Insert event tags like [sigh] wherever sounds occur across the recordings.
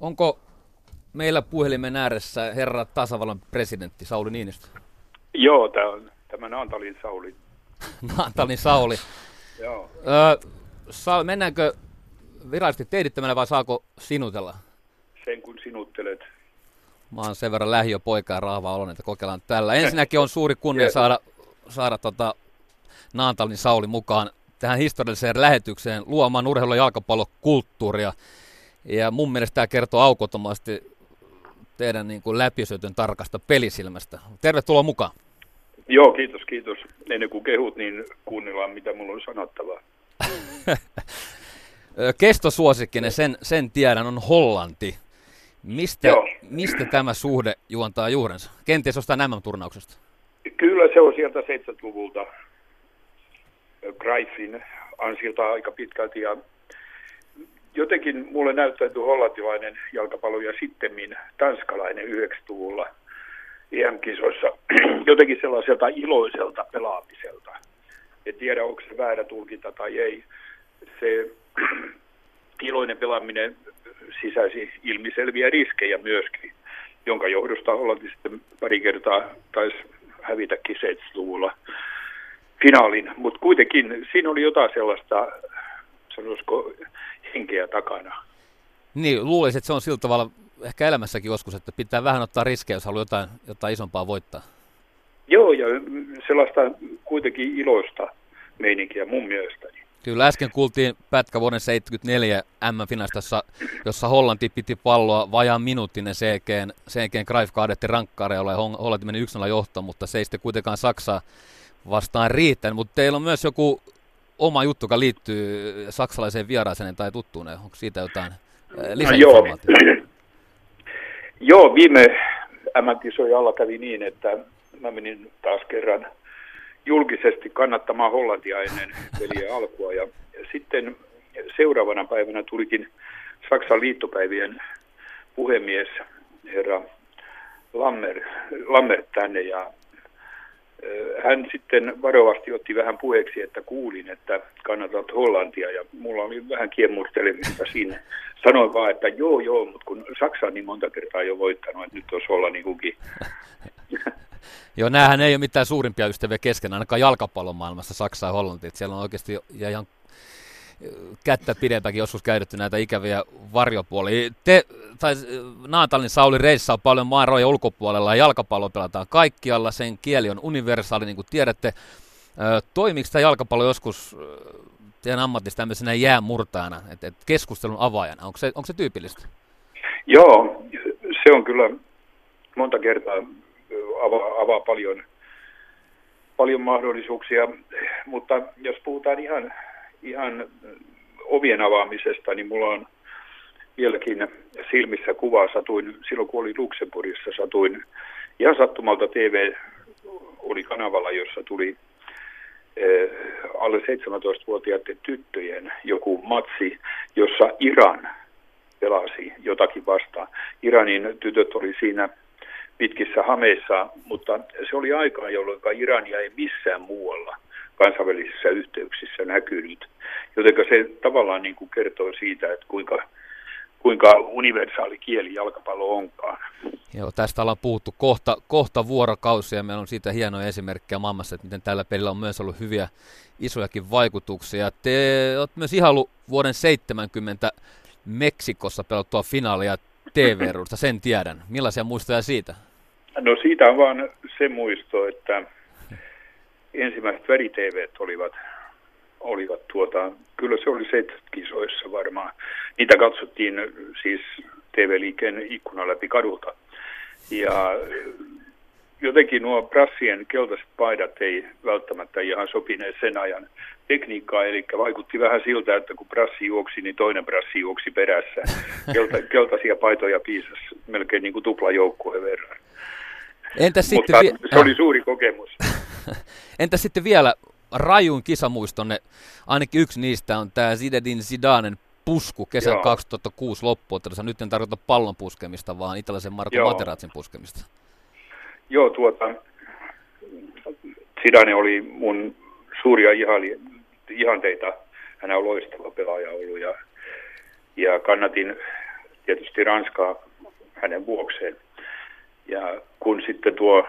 Onko meillä puhelimen ääressä herra tasavallan presidentti Sauli Niinistö? Joo, tämä on tämä Naantalin Sauli. [laughs] Naantalin Sauli. Joo. Öö, saa, mennäänkö virallisesti teedittämällä vai saako sinutella? Sen kun sinuttelet. Mä oon sen verran lähiöpoika ja raava olon, että kokeillaan tällä. Ensinnäkin on suuri kunnia saada, saada tota Naantalin Sauli mukaan tähän historialliseen lähetykseen luomaan urheilu- ja jalkapallokulttuuria. Ja mun mielestä tämä kertoo aukottomasti teidän niin kuin läpisyötön tarkasta pelisilmästä. Tervetuloa mukaan. Joo, kiitos, kiitos. Ennen kuin kehut, niin kuunnellaan, mitä mulla on sanottavaa. [laughs] Kestosuosikkinen, sen, sen tiedän, on Hollanti. Mistä, mistä tämä suhde juontaa juurensa? Kenties jostain MM-turnauksesta? Kyllä se on sieltä 70-luvulta Greifin ansilta aika pitkälti. Ja jotenkin mulle näyttäytyi hollantilainen jalkapallo ja sitten tanskalainen 90-luvulla EM-kisoissa [clears throat] jotenkin sellaiselta iloiselta pelaamiselta. En tiedä, onko se väärä tulkinta tai ei. Se [clears throat] iloinen pelaaminen sisäisi ilmiselviä riskejä myöskin, jonka johdosta Hollanti sitten pari kertaa taisi hävitäkin 70-luvulla finaalin. Mutta kuitenkin siinä oli jotain sellaista, sanoisiko, henkeä takana. Niin, luulisin, että se on sillä tavalla ehkä elämässäkin joskus, että pitää vähän ottaa riskejä, jos haluaa jotain, jotain isompaa voittaa. Joo, ja sellaista kuitenkin iloista meininkiä mun mielestäni. Kyllä äsken kuultiin pätkä vuoden 74 M-finastassa, jossa Hollanti piti palloa vajaan minuuttinen CGn, CGn Greif kaadetti rankkareilla ja Hollanti meni 1 johtoon, mutta se ei sitten kuitenkaan Saksaa vastaan riittänyt. Mutta teillä on myös joku oma juttu, joka liittyy saksalaiseen vieraaseen tai tuttuun. Onko siitä jotain lisäinformaatiota? No, joo. [clears throat] joo, viime M-kisojen alla kävi niin, että mä menin taas kerran julkisesti kannattamaan Hollantia ennen [laughs] pelien alkua. Ja sitten seuraavana päivänä tulikin Saksan liittopäivien puhemies, herra Lammer, Lammer tänne ja hän sitten varovasti otti vähän puheeksi, että kuulin, että kannatat Hollantia ja mulla oli vähän kiemurtelemista siinä. Sanoin vaan, että joo joo, mutta kun Saksa on niin monta kertaa jo voittanut, että nyt olisi Hollannin kukin. [laughs] Joo, näähän ei ole mitään suurimpia ystäviä kesken, ainakaan jalkapallon maailmassa Saksa ja Hollanti. Että siellä on oikeasti ihan kättä pidempäkin joskus käytetty näitä ikäviä varjopuolia. Te, tai Naatalin Sauli reissaa paljon maan ulkopuolella ja jalkapallo pelataan kaikkialla. Sen kieli on universaali, niin kuin tiedätte. Toimiiko tämä jalkapallo joskus teidän ammatissa tämmöisenä jäämurtajana, että et keskustelun avaajana? Onko se, onko se tyypillistä? Joo, se on kyllä monta kertaa avaa, avaa paljon, paljon mahdollisuuksia, mutta jos puhutaan ihan, ihan ovien avaamisesta, niin mulla on vieläkin silmissä kuvaa. Satuin, silloin kun oli Luxemburgissa, satuin ihan sattumalta TV oli kanavalla, jossa tuli eh, alle 17-vuotiaiden tyttöjen joku matsi, jossa Iran pelasi jotakin vastaan. Iranin tytöt oli siinä pitkissä hameissa, mutta se oli aikaa, jolloin Irania ei missään muualla kansainvälisissä yhteyksissä näkynyt. Joten se tavallaan niin kuin kertoo siitä, että kuinka, kuinka universaali kieli jalkapallo onkaan. Joo, tästä ollaan puhuttu kohta, kohta vuorokausia. Meillä on siitä hienoja esimerkkejä maailmassa, että miten tällä pelillä on myös ollut hyviä isojakin vaikutuksia. Te olette myös ihan ollut vuoden 70 Meksikossa pelattua finaalia tv sen tiedän. Millaisia muistoja siitä? No siitä on vaan se muisto, että ensimmäiset väritv olivat, olivat tuota, kyllä se oli set kisoissa varmaan. Niitä katsottiin siis TV-liikkeen ikkuna läpi kadulta. Ja jotenkin nuo prassien keltaiset paidat ei välttämättä ihan sopineet sen ajan tekniikkaa, eli vaikutti vähän siltä, että kun prassi juoksi, niin toinen prassi juoksi perässä. Kelta, [laughs] keltaisia paitoja piisasi melkein niin kuin tuplajoukkueen verran. Entä sitten Mutta vi- se oli suuri kokemus. [laughs] Entä sitten vielä rajun kisamuistonne, ainakin yksi niistä on tämä Zidedin Zidanen pusku kesän Joo. 2006 loppuottelussa. Nyt en tarkoita pallon puskemista, vaan italaisen Marko Joo. Puskemista. Joo, tuota, Zidane oli mun suuria ihali, ihanteita. Hän on loistava pelaaja ollut ja, ja kannatin tietysti Ranskaa hänen vuokseen. Ja kun sitten tuo,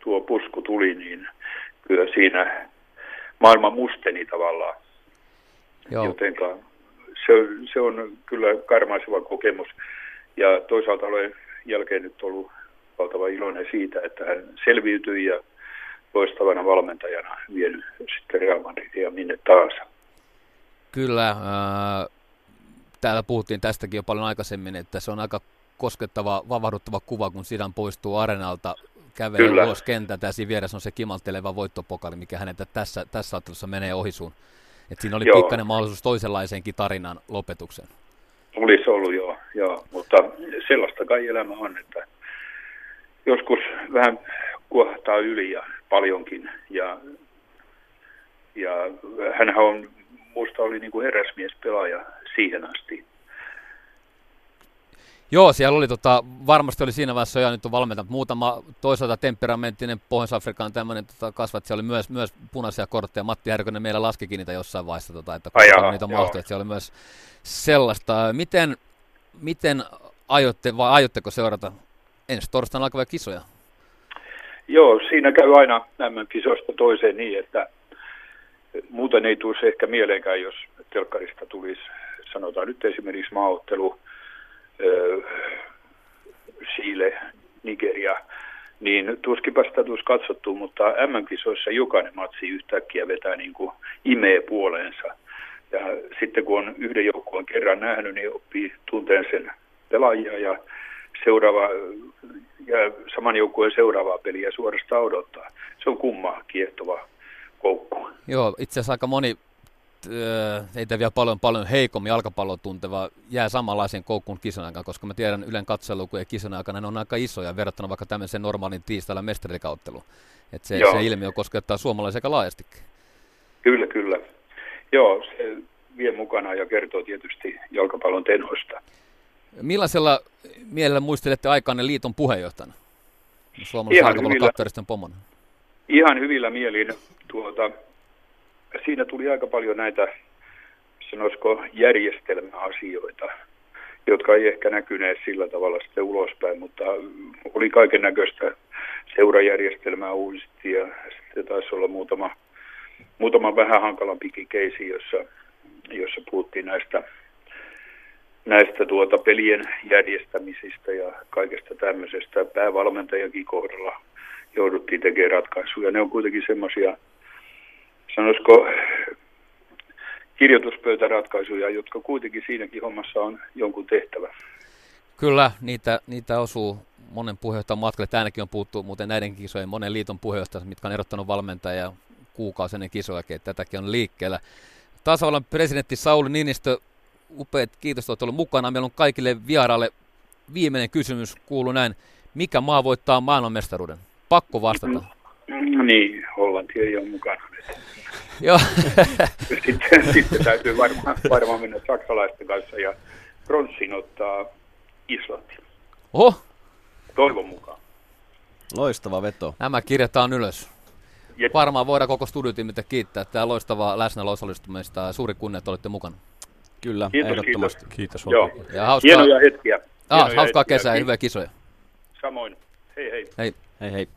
tuo pusku tuli, niin kyllä siinä maailma musteni tavallaan. Joo. Jotenka se, se on kyllä karmaiseva kokemus. Ja toisaalta olen jälkeen nyt ollut valtava iloinen siitä, että hän selviytyi ja loistavana valmentajana vienyt sitten Real Madridia minne taas. Kyllä, äh, täällä puhuttiin tästäkin jo paljon aikaisemmin, että se on aika koskettava, vavahduttava kuva, kun Sidan poistuu arenalta, kävelee Kyllä. ulos kentältä ja siinä vieressä on se kimalteleva voittopokali, mikä häneltä tässä, tässä ottelussa menee ohisuun. Et siinä oli joo. pikkainen mahdollisuus toisenlaiseenkin tarinan lopetukseen. Olisi ollut joo, joo, mutta sellaista kai elämä on, että joskus vähän kuohtaa yli ja paljonkin. Ja, ja hän on, musta oli niin kuin eräsmies pelaaja siihen asti. Joo, siellä oli tota, varmasti oli siinä vaiheessa jo nyt on valmentanut muutama toisaalta temperamenttinen Pohjois-Afrikan tämmöinen tota, kasvat, siellä oli myös, myös punaisia kortteja. Matti Härkönen meillä laskikin niitä jossain vaiheessa, tota, että Ai jaa, niitä mahtui, että siellä oli myös sellaista. Miten, miten aiotte, vai aiotteko seurata ensi torstaina alkavia kisoja? Joo, siinä käy aina nämä kisoista toiseen niin, että muuten ei tulisi ehkä mieleenkään, jos telkkarista tulisi, sanotaan nyt esimerkiksi maaottelu, Chile, Nigeria, niin tuskipa sitä tulisi katsottu, mutta MM-kisoissa jokainen matsi yhtäkkiä vetää niin kuin imee puoleensa. Ja sitten kun on yhden joukkueen kerran nähnyt, niin oppii tunteen sen pelaajia ja seuraava ja saman joukkueen seuraavaa peliä suorastaan odottaa. Se on kumma, kiehtova koukku. Joo, itse asiassa aika moni heitä vielä paljon, paljon heikommin jalkapallon tunteva jää samanlaisen koukkuun kisan aikana, koska mä tiedän Ylen katselukuja kisan aikana, ne on aika isoja verrattuna vaikka tämmöisen normaalin tiistailla mestarikauttelu. Että se, se ilmiö koskettaa suomalaisia aika laajastikin. Kyllä, kyllä. Joo, se vie mukana ja kertoo tietysti jalkapallon tenoista. Millaisella mielellä muistelette aikaanne liiton puheenjohtajana? Suomalaisen jalkapallon kapteeriston pomona. Ihan hyvillä mielin. Tuota, siinä tuli aika paljon näitä, sanoisiko, järjestelmäasioita, jotka ei ehkä näkyneet sillä tavalla sitten ulospäin, mutta oli kaiken näköistä seurajärjestelmää uusisti ja sitten taisi olla muutama, muutama vähän hankalampikin keisi, jossa, jossa puhuttiin näistä näistä tuota pelien järjestämisistä ja kaikesta tämmöisestä. Päävalmentajankin kohdalla jouduttiin tekemään ratkaisuja. Ne on kuitenkin semmoisia, sanoisiko, kirjoituspöytäratkaisuja, jotka kuitenkin siinäkin hommassa on jonkun tehtävä. Kyllä, niitä, niitä osuu monen puheenjohtajan matkalle. Tänäkin on puuttu muuten näiden kisojen monen liiton puheenjohtajan, mitkä on erottanut valmentajia kuukausi ennen kisojakin, tätäkin on liikkeellä. Tasavallan presidentti Sauli Niinistö upeat, kiitos, että ollut mukana. Meillä on kaikille vieraille viimeinen kysymys, kuuluu näin. Mikä maa voittaa maailmanmestaruuden? Pakko vastata. Niin, Hollanti ei ole mukana. Joo. sitten, sitten täytyy varmaan, varmaan mennä saksalaisten kanssa ja pronssin ottaa Islanti. Oho. Toivon mukaan. Loistava veto. Nämä kirjataan ylös. Jep. Varmaan voidaan koko studiotiimiltä kiittää. Tämä loistavaa läsnäolo osallistumista. Suuri kunnia, että olette mukana. Kyllä, kiitos, ehdottomasti. Kiitos. kiitos Joo. Ja hauskaa, Hienoja hetkiä. Ah, Hienoja hauskaa hetkiä. kesää ja hyviä kisoja. Samoin. Hei hei. Hei. Hei hei.